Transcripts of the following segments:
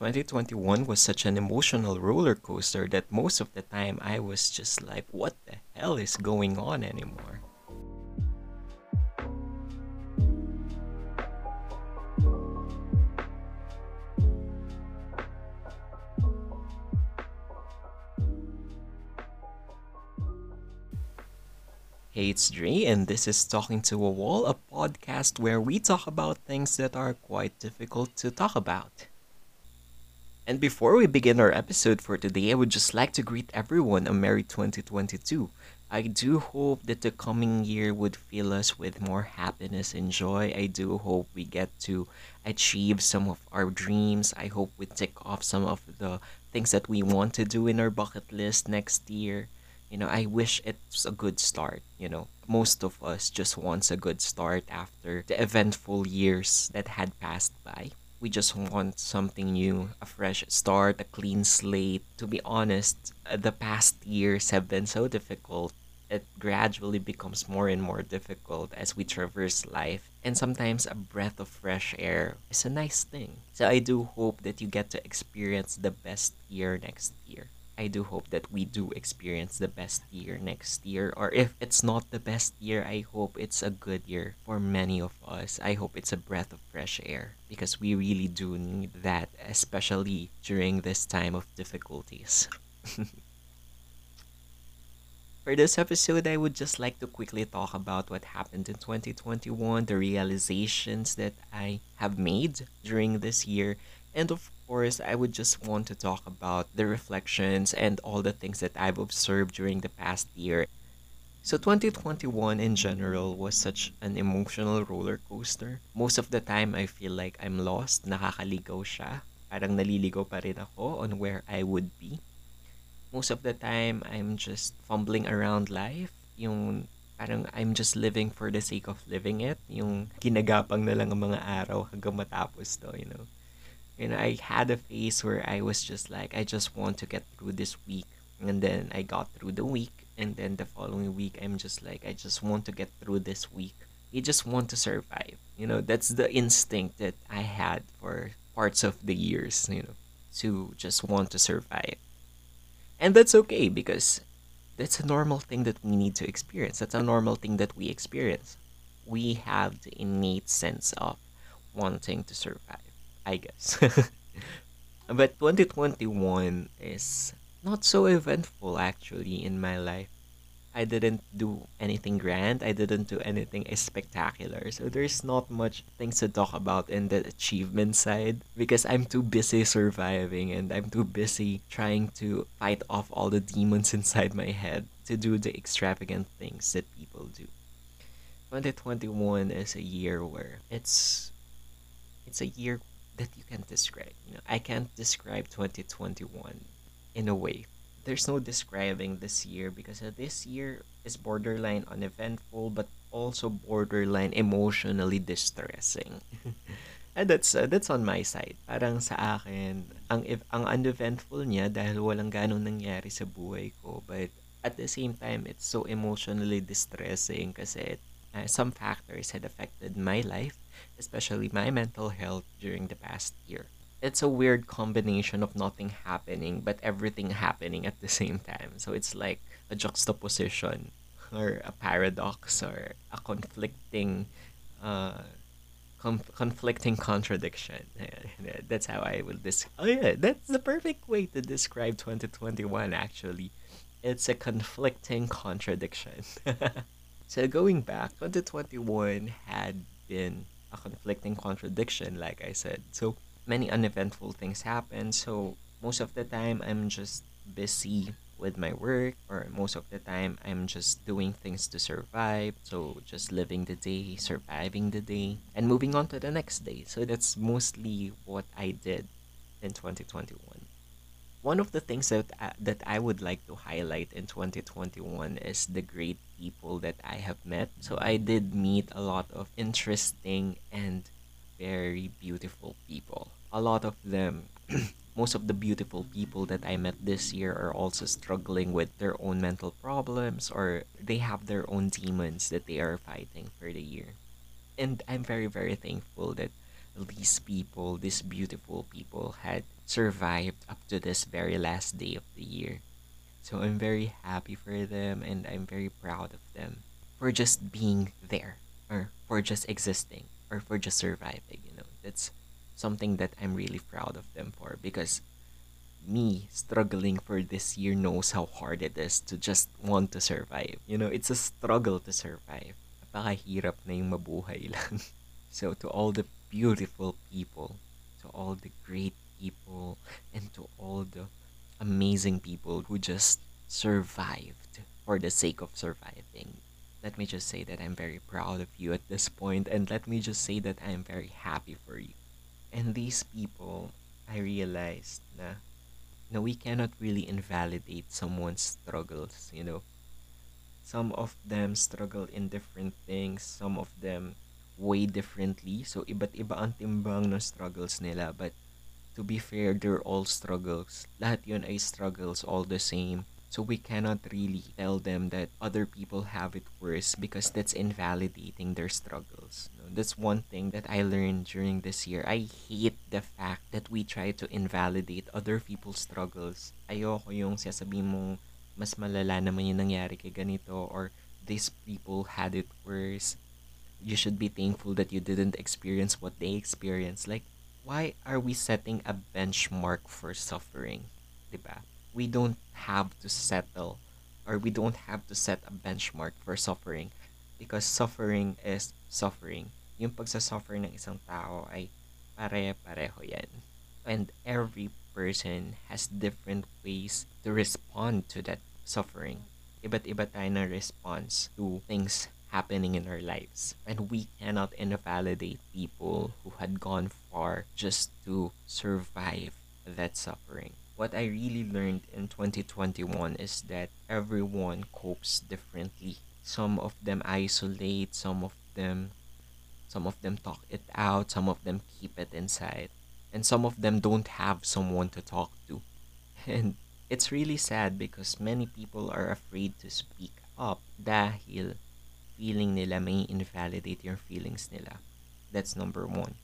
2021 was such an emotional roller coaster that most of the time I was just like, what the hell is going on anymore? Hey, it's Drei, and this is Talking to a Wall, a podcast where we talk about things that are quite difficult to talk about. And before we begin our episode for today, I would just like to greet everyone a Merry 2022. I do hope that the coming year would fill us with more happiness and joy. I do hope we get to achieve some of our dreams. I hope we tick off some of the things that we want to do in our bucket list next year you know i wish it's a good start you know most of us just wants a good start after the eventful years that had passed by we just want something new a fresh start a clean slate. To be honest uh, the past years have been so difficult. It gradually becomes more and more difficult as we traverse life. And sometimes a breath of fresh air is a nice thing. So i do hope that you get to experience the best year next year I do hope that we do experience the best year next year. Or if it's not the best year, I hope it's a good year for many of us. I hope it's a breath of fresh air because we really do need that, especially during this time of difficulties. For this episode, I would just like to quickly talk about what happened in 2021, the realizations that I have made during this year, and of course, I would just want to talk about the reflections and all the things that I've observed during the past year. So 2021 in general was such an emotional roller coaster. Most of the time, I feel like I'm lost, nakakaligaw siya. Parang naliligaw pa rin ako on where I would be. Most of the time, I'm just fumbling around life. Yung parang I'm just living for the sake of living it. Yung ginagapang na lang ang mga araw hanggang matapos to, you know. And I had a phase where I was just like, I just want to get through this week. And then I got through the week. And then the following week, I'm just like, I just want to get through this week. You just want to survive. You know, that's the instinct that I had for parts of the years, you know, to just want to survive. And that's okay because that's a normal thing that we need to experience. That's a normal thing that we experience. We have the innate sense of wanting to survive. I guess. but 2021 is not so eventful actually in my life. I didn't do anything grand. I didn't do anything spectacular. So there's not much things to talk about in the achievement side because I'm too busy surviving and I'm too busy trying to fight off all the demons inside my head to do the extravagant things that people do. 2021 is a year where it's it's a year that you can't describe. You know, I can't describe 2021 in a way. There's no describing this year because uh, this year is borderline uneventful but also borderline emotionally distressing. And that's uh, that's on my side. Parang sa akin, ang if, ang uneventful niya dahil walang ganong nangyari sa buhay ko, but at the same time it's so emotionally distressing kasi uh, some factors had affected my life especially my mental health during the past year. It's a weird combination of nothing happening but everything happening at the same time. So it's like a juxtaposition or a paradox or a conflicting uh, com- conflicting contradiction. That's how I will describe. Oh yeah, that's the perfect way to describe 2021 actually. It's a conflicting contradiction. so going back, 2021 had been a conflicting contradiction, like I said. So many uneventful things happen. So most of the time, I'm just busy with my work, or most of the time, I'm just doing things to survive. So just living the day, surviving the day, and moving on to the next day. So that's mostly what I did in 2021 one of the things that I, that I would like to highlight in 2021 is the great people that I have met. So I did meet a lot of interesting and very beautiful people. A lot of them most of the beautiful people that I met this year are also struggling with their own mental problems or they have their own demons that they are fighting for the year. And I'm very very thankful that these people, these beautiful people had survived up to this very last day of the year. So I'm very happy for them and I'm very proud of them for just being there or for just existing or for just surviving, you know. That's something that I'm really proud of them for because me struggling for this year knows how hard it is to just want to survive. You know, it's a struggle to survive. Napakahirap na yung mabuhay lang. so to all the beautiful people, to all the great people, and to all the amazing people who just survived for the sake of surviving. Let me just say that I'm very proud of you at this point, and let me just say that I'm very happy for you. And these people, I realized na no, we cannot really invalidate someone's struggles, you know. Some of them struggle in different things, some of them way differently. So, iba't iba ang timbang ng struggles nila. But, to be fair, they're all struggles. Lahat yun ay struggles all the same. So we cannot really tell them that other people have it worse because that's invalidating their struggles. That's one thing that I learned during this year. I hate the fact that we try to invalidate other people's struggles. Ayoko yung sasabihin mong mas malala naman yung nangyari kay ganito or these people had it worse. You should be thankful that you didn't experience what they experienced. Like, why are we setting a benchmark for suffering? Diba? we don't have to settle or we don't have to set a benchmark for suffering because suffering is suffering. Yung pagsasuffer ng isang tao ay pare-pareho yan. And every person has different ways to respond to that suffering. Iba't iba tayo ng response to things happening in our lives. And we cannot invalidate people who had gone far just to survive that suffering what I really learned in 2021 is that everyone copes differently. Some of them isolate, some of them some of them talk it out, some of them keep it inside, and some of them don't have someone to talk to. And it's really sad because many people are afraid to speak up dahil feeling nila may invalidate your feelings nila. That's number one.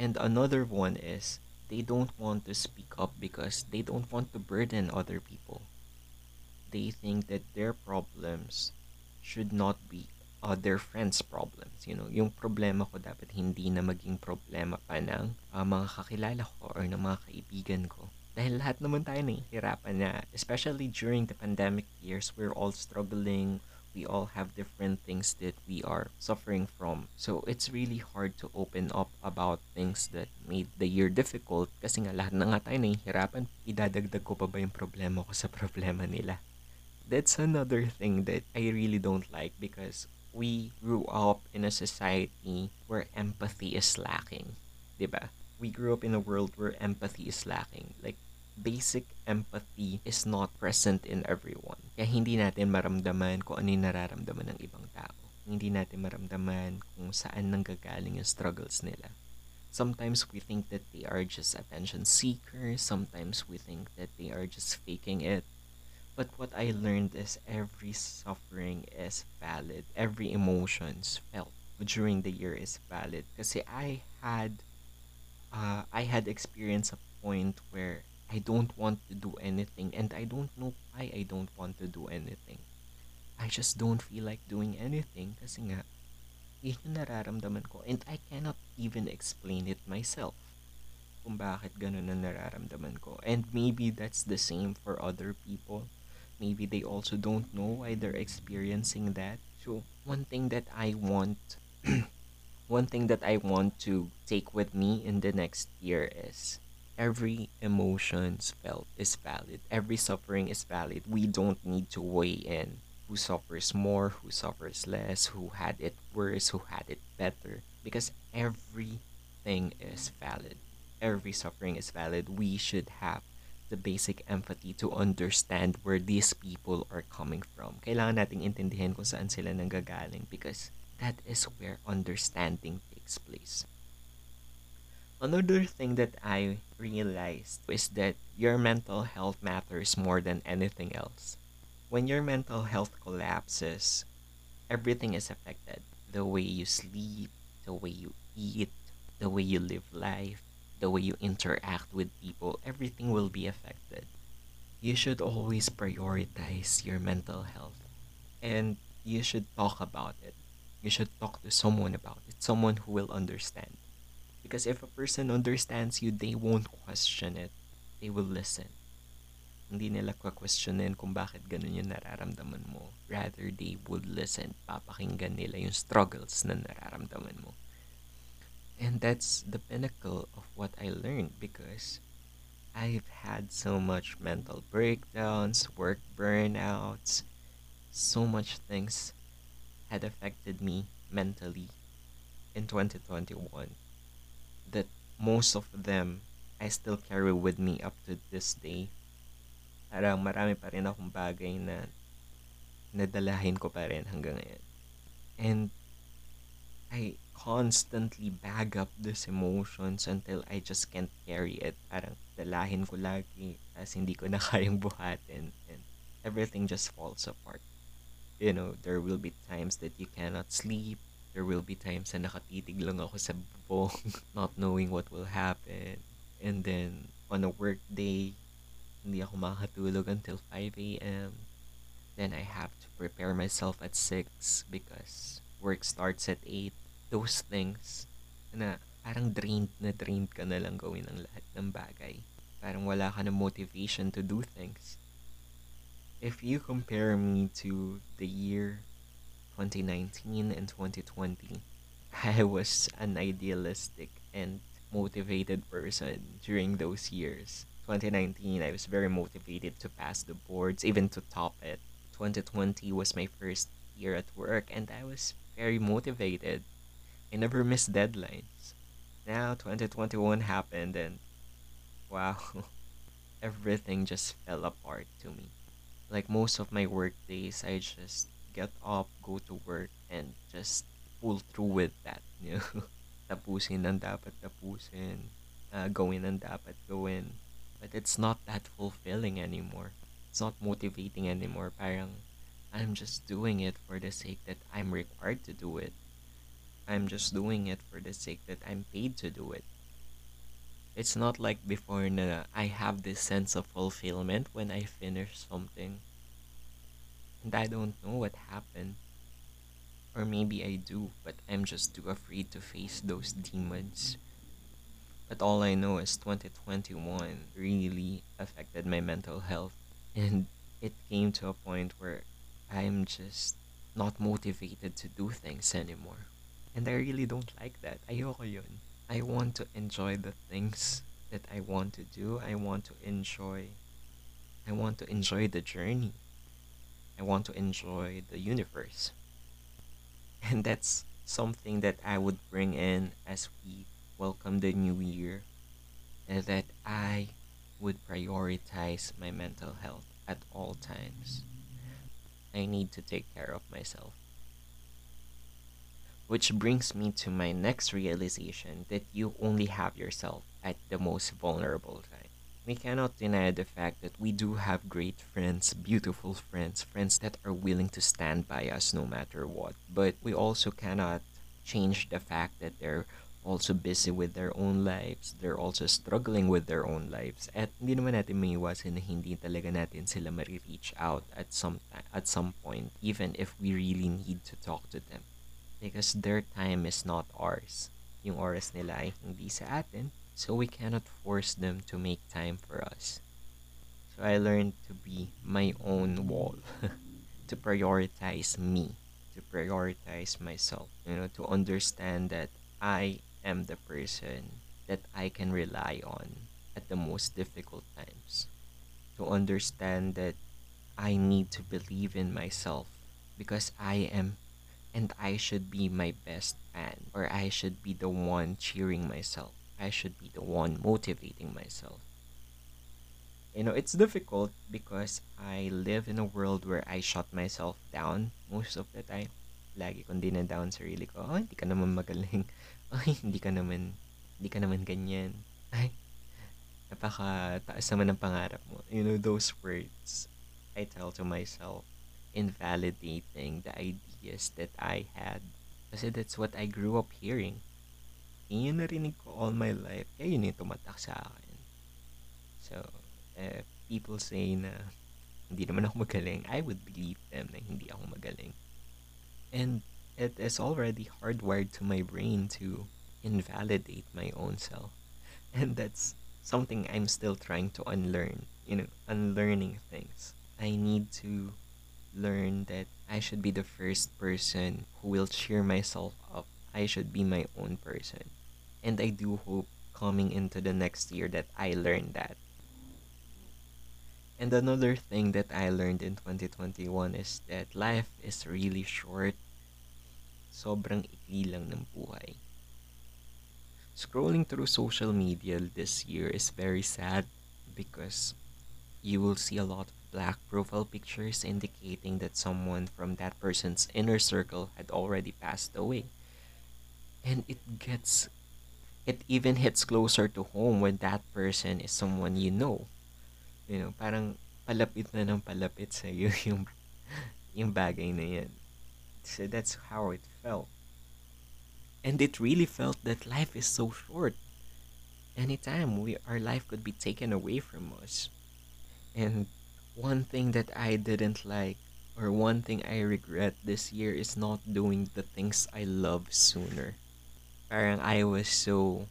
And another one is they don't want to speak up because they don't want to burden other people. They think that their problems should not be uh, their friends' problems. You know, yung problema ko dapat hindi na maging problema pa ng uh, mga kakilala ko or ng mga kaibigan ko. Dahil lahat naman tayo nahihirapan na, especially during the pandemic years, we're all struggling, we all have different things that we are suffering from. So it's really hard to open up about things that made the year difficult kasi nga lahat na nga tayo nahihirapan. Idadagdag ko pa ba yung problema ko sa problema nila? That's another thing that I really don't like because we grew up in a society where empathy is lacking. Diba? We grew up in a world where empathy is lacking. Like, basic empathy is not present in everyone. Kaya hindi natin maramdaman kung ano yung nararamdaman ng ibang tao. Hindi natin maramdaman kung saan nanggagaling yung struggles nila. Sometimes we think that they are just attention seekers. Sometimes we think that they are just faking it. But what I learned is every suffering is valid. Every emotions felt during the year is valid. Kasi I had uh, I had experienced a point where I don't want to do anything and I don't know why I don't want to do anything. I just don't feel like doing anything kasi nga yun yung nararamdaman ko and I cannot even explain it myself kung bakit ganun ang nararamdaman ko. And maybe that's the same for other people. Maybe they also don't know why they're experiencing that. So, one thing that I want one thing that I want to take with me in the next year is every emotions felt is valid. Every suffering is valid. We don't need to weigh in who suffers more, who suffers less, who had it worse, who had it better. Because everything is valid. Every suffering is valid. We should have the basic empathy to understand where these people are coming from. Kailangan nating intindihan kung saan sila nanggagaling because that is where understanding takes place. Another thing that I realized is that your mental health matters more than anything else. When your mental health collapses, everything is affected. The way you sleep, the way you eat, the way you live life, the way you interact with people, everything will be affected. You should always prioritize your mental health and you should talk about it. You should talk to someone about it, someone who will understand. Because if a person understands you, they won't question it. They will listen. Hindi nila kwa-questionin kung bakit ganun yung nararamdaman mo. Rather, they would listen. Papakinggan nila yung struggles na nararamdaman mo. And that's the pinnacle of what I learned because I've had so much mental breakdowns, work burnouts, so much things had affected me mentally in 2021 that most of them I still carry with me up to this day. Parang marami pa rin akong bagay na nadalahin ko pa rin hanggang ngayon. And I constantly bag up these emotions until I just can't carry it. Parang dalahin ko lagi as hindi ko na kayang buhatin and everything just falls apart. You know, there will be times that you cannot sleep. There will be times na nakatitig lang ako sa bubong, not knowing what will happen. And then, on a work day, hindi ako makakatulog until 5 a.m. Then I have to prepare myself at 6 because work starts at 8 those things na parang drained na drained ka na lang gawin ang lahat ng bagay. Parang wala ka na motivation to do things. If you compare me to the year 2019 and 2020, I was an idealistic and motivated person during those years. 2019, I was very motivated to pass the boards, even to top it. 2020 was my first year at work, and I was very motivated I never miss deadlines. Now 2021 happened and wow, everything just fell apart to me. Like most of my work days, I just get up, go to work, and just pull through with that. You know? tapusin ang dapat tapusin, uh, gawin ang dapat gawin. But it's not that fulfilling anymore. It's not motivating anymore. Parang I'm just doing it for the sake that I'm required to do it. I'm just doing it for the sake that I'm paid to do it. It's not like before na I have this sense of fulfillment when I finish something. And I don't know what happened. Or maybe I do, but I'm just too afraid to face those demons. But all I know is 2021 really affected my mental health. And it came to a point where I'm just not motivated to do things anymore. And I really don't like that. I want to enjoy the things that I want to do. I want to enjoy I want to enjoy the journey. I want to enjoy the universe. And that's something that I would bring in as we welcome the new year. That I would prioritize my mental health at all times. I need to take care of myself. Which brings me to my next realization that you only have yourself at the most vulnerable time. We cannot deny the fact that we do have great friends, beautiful friends, friends that are willing to stand by us no matter what. But we also cannot change the fact that they're also busy with their own lives. They're also struggling with their own lives. At hindi naman natin maiwasan na hindi talaga natin sila mari-reach out at some, at some point, even if we really need to talk to them because their time is not ours. Yung oras nila ay hindi sa atin, so we cannot force them to make time for us. So I learned to be my own wall, to prioritize me, to prioritize myself, you know, to understand that I am the person that I can rely on at the most difficult times. To understand that I need to believe in myself because I am and I should be my best fan, or I should be the one cheering myself. I should be the one motivating myself. You know, it's difficult because I live in a world where I shut myself down most of the time. Lagi kong dinadown sarili ko, oh, hindi ka naman magaling. Ay, hindi ka naman, hindi ka naman ganyan. Ay, napaka taas naman ng pangarap mo. You know, those words I tell to myself invalidating the ideas that I had. Kasi that's what I grew up hearing. Yung narinig ko all my life. Kaya yun yung tumatak sa akin. So, uh, people say na hindi naman ako magaling, I would believe them na hindi ako magaling. And it is already hardwired to my brain to invalidate my own self. And that's something I'm still trying to unlearn, you know, unlearning things. I need to learn that I should be the first person who will cheer myself up. I should be my own person. And I do hope coming into the next year that I learn that. And another thing that I learned in 2021 is that life is really short. Sobrang ikli lang ng buhay. Scrolling through social media this year is very sad because you will see a lot of black profile pictures indicating that someone from that person's inner circle had already passed away. And it gets it even hits closer to home when that person is someone you know. You know, parang palapit na ng palapit sa iyo yung yung bagay na yan. So that's how it felt. And it really felt that life is so short. Anytime we our life could be taken away from us. And one thing that I didn't like or one thing I regret this year is not doing the things I love sooner. Parang I was so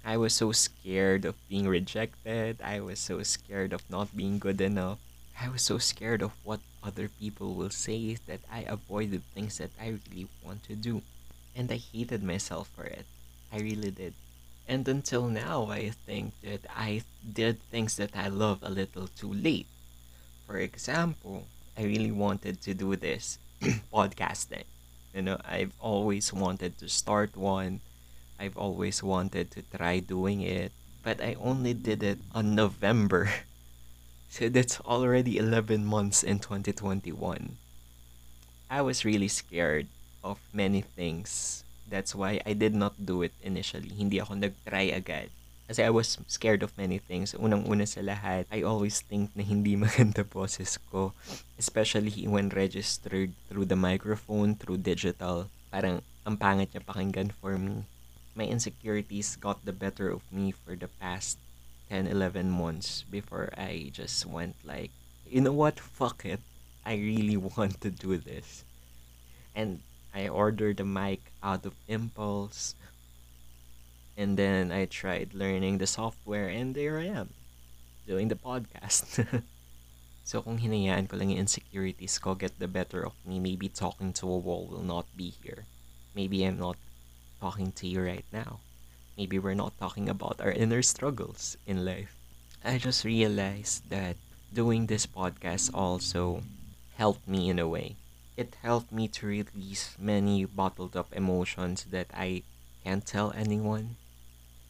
I was so scared of being rejected. I was so scared of not being good enough. I was so scared of what other people will say that I avoided things that I really want to do. And I hated myself for it. I really did. And until now, I think that I did things that I love a little too late. For example, I really wanted to do this podcasting. You know, I've always wanted to start one. I've always wanted to try doing it, but I only did it on November. So that's already 11 months in 2021. I was really scared of many things. That's why I did not do it initially. Hindi ako nag-try agad. Kasi I was scared of many things. Unang-una sa lahat, I always think na hindi maganda boses ko. Especially when registered through the microphone, through digital. Parang ang pangit niya pakinggan for me. My insecurities got the better of me for the past 10, 11 months before I just went like, you know what, fuck it. I really want to do this. And I ordered the mic out of impulse. And then I tried learning the software and there I am, doing the podcast. so kung hinayaan ko lang yung insecurities ko get the better of me, maybe talking to a wall will not be here. Maybe I'm not talking to you right now. Maybe we're not talking about our inner struggles in life. I just realized that doing this podcast also helped me in a way. It helped me to release many bottled up emotions that I can't tell anyone.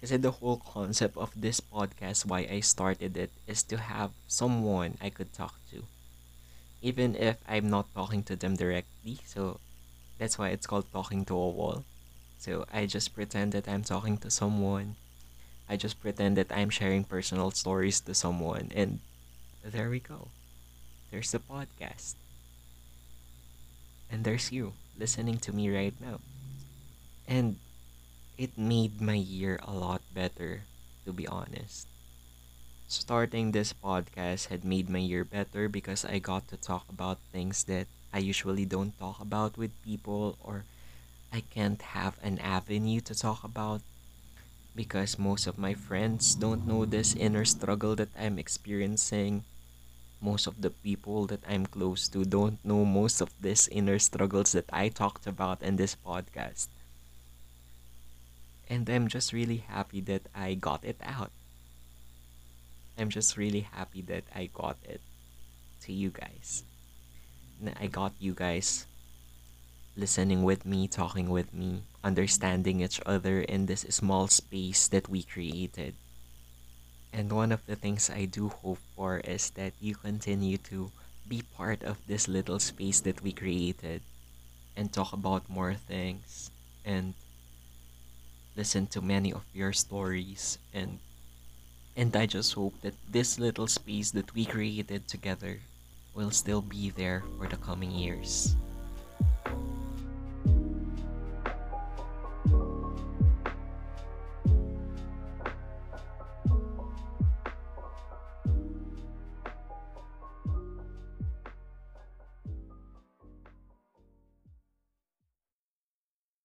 Because the whole concept of this podcast, why I started it, is to have someone I could talk to. Even if I'm not talking to them directly, so that's why it's called talking to a wall. So I just pretend that I'm talking to someone. I just pretend that I'm sharing personal stories to someone. And there we go. There's the podcast. And there's you listening to me right now. And it made my year a lot better, to be honest. Starting this podcast had made my year better because I got to talk about things that I usually don't talk about with people or I can't have an avenue to talk about because most of my friends don't know this inner struggle that I'm experiencing. Most of the people that I'm close to don't know most of these inner struggles that I talked about in this podcast. And I'm just really happy that I got it out. I'm just really happy that I got it to you guys. I got you guys listening with me, talking with me, understanding each other in this small space that we created. And one of the things I do hope for is that you continue to be part of this little space that we created and talk about more things and listen to many of your stories and and I just hope that this little space that we created together will still be there for the coming years.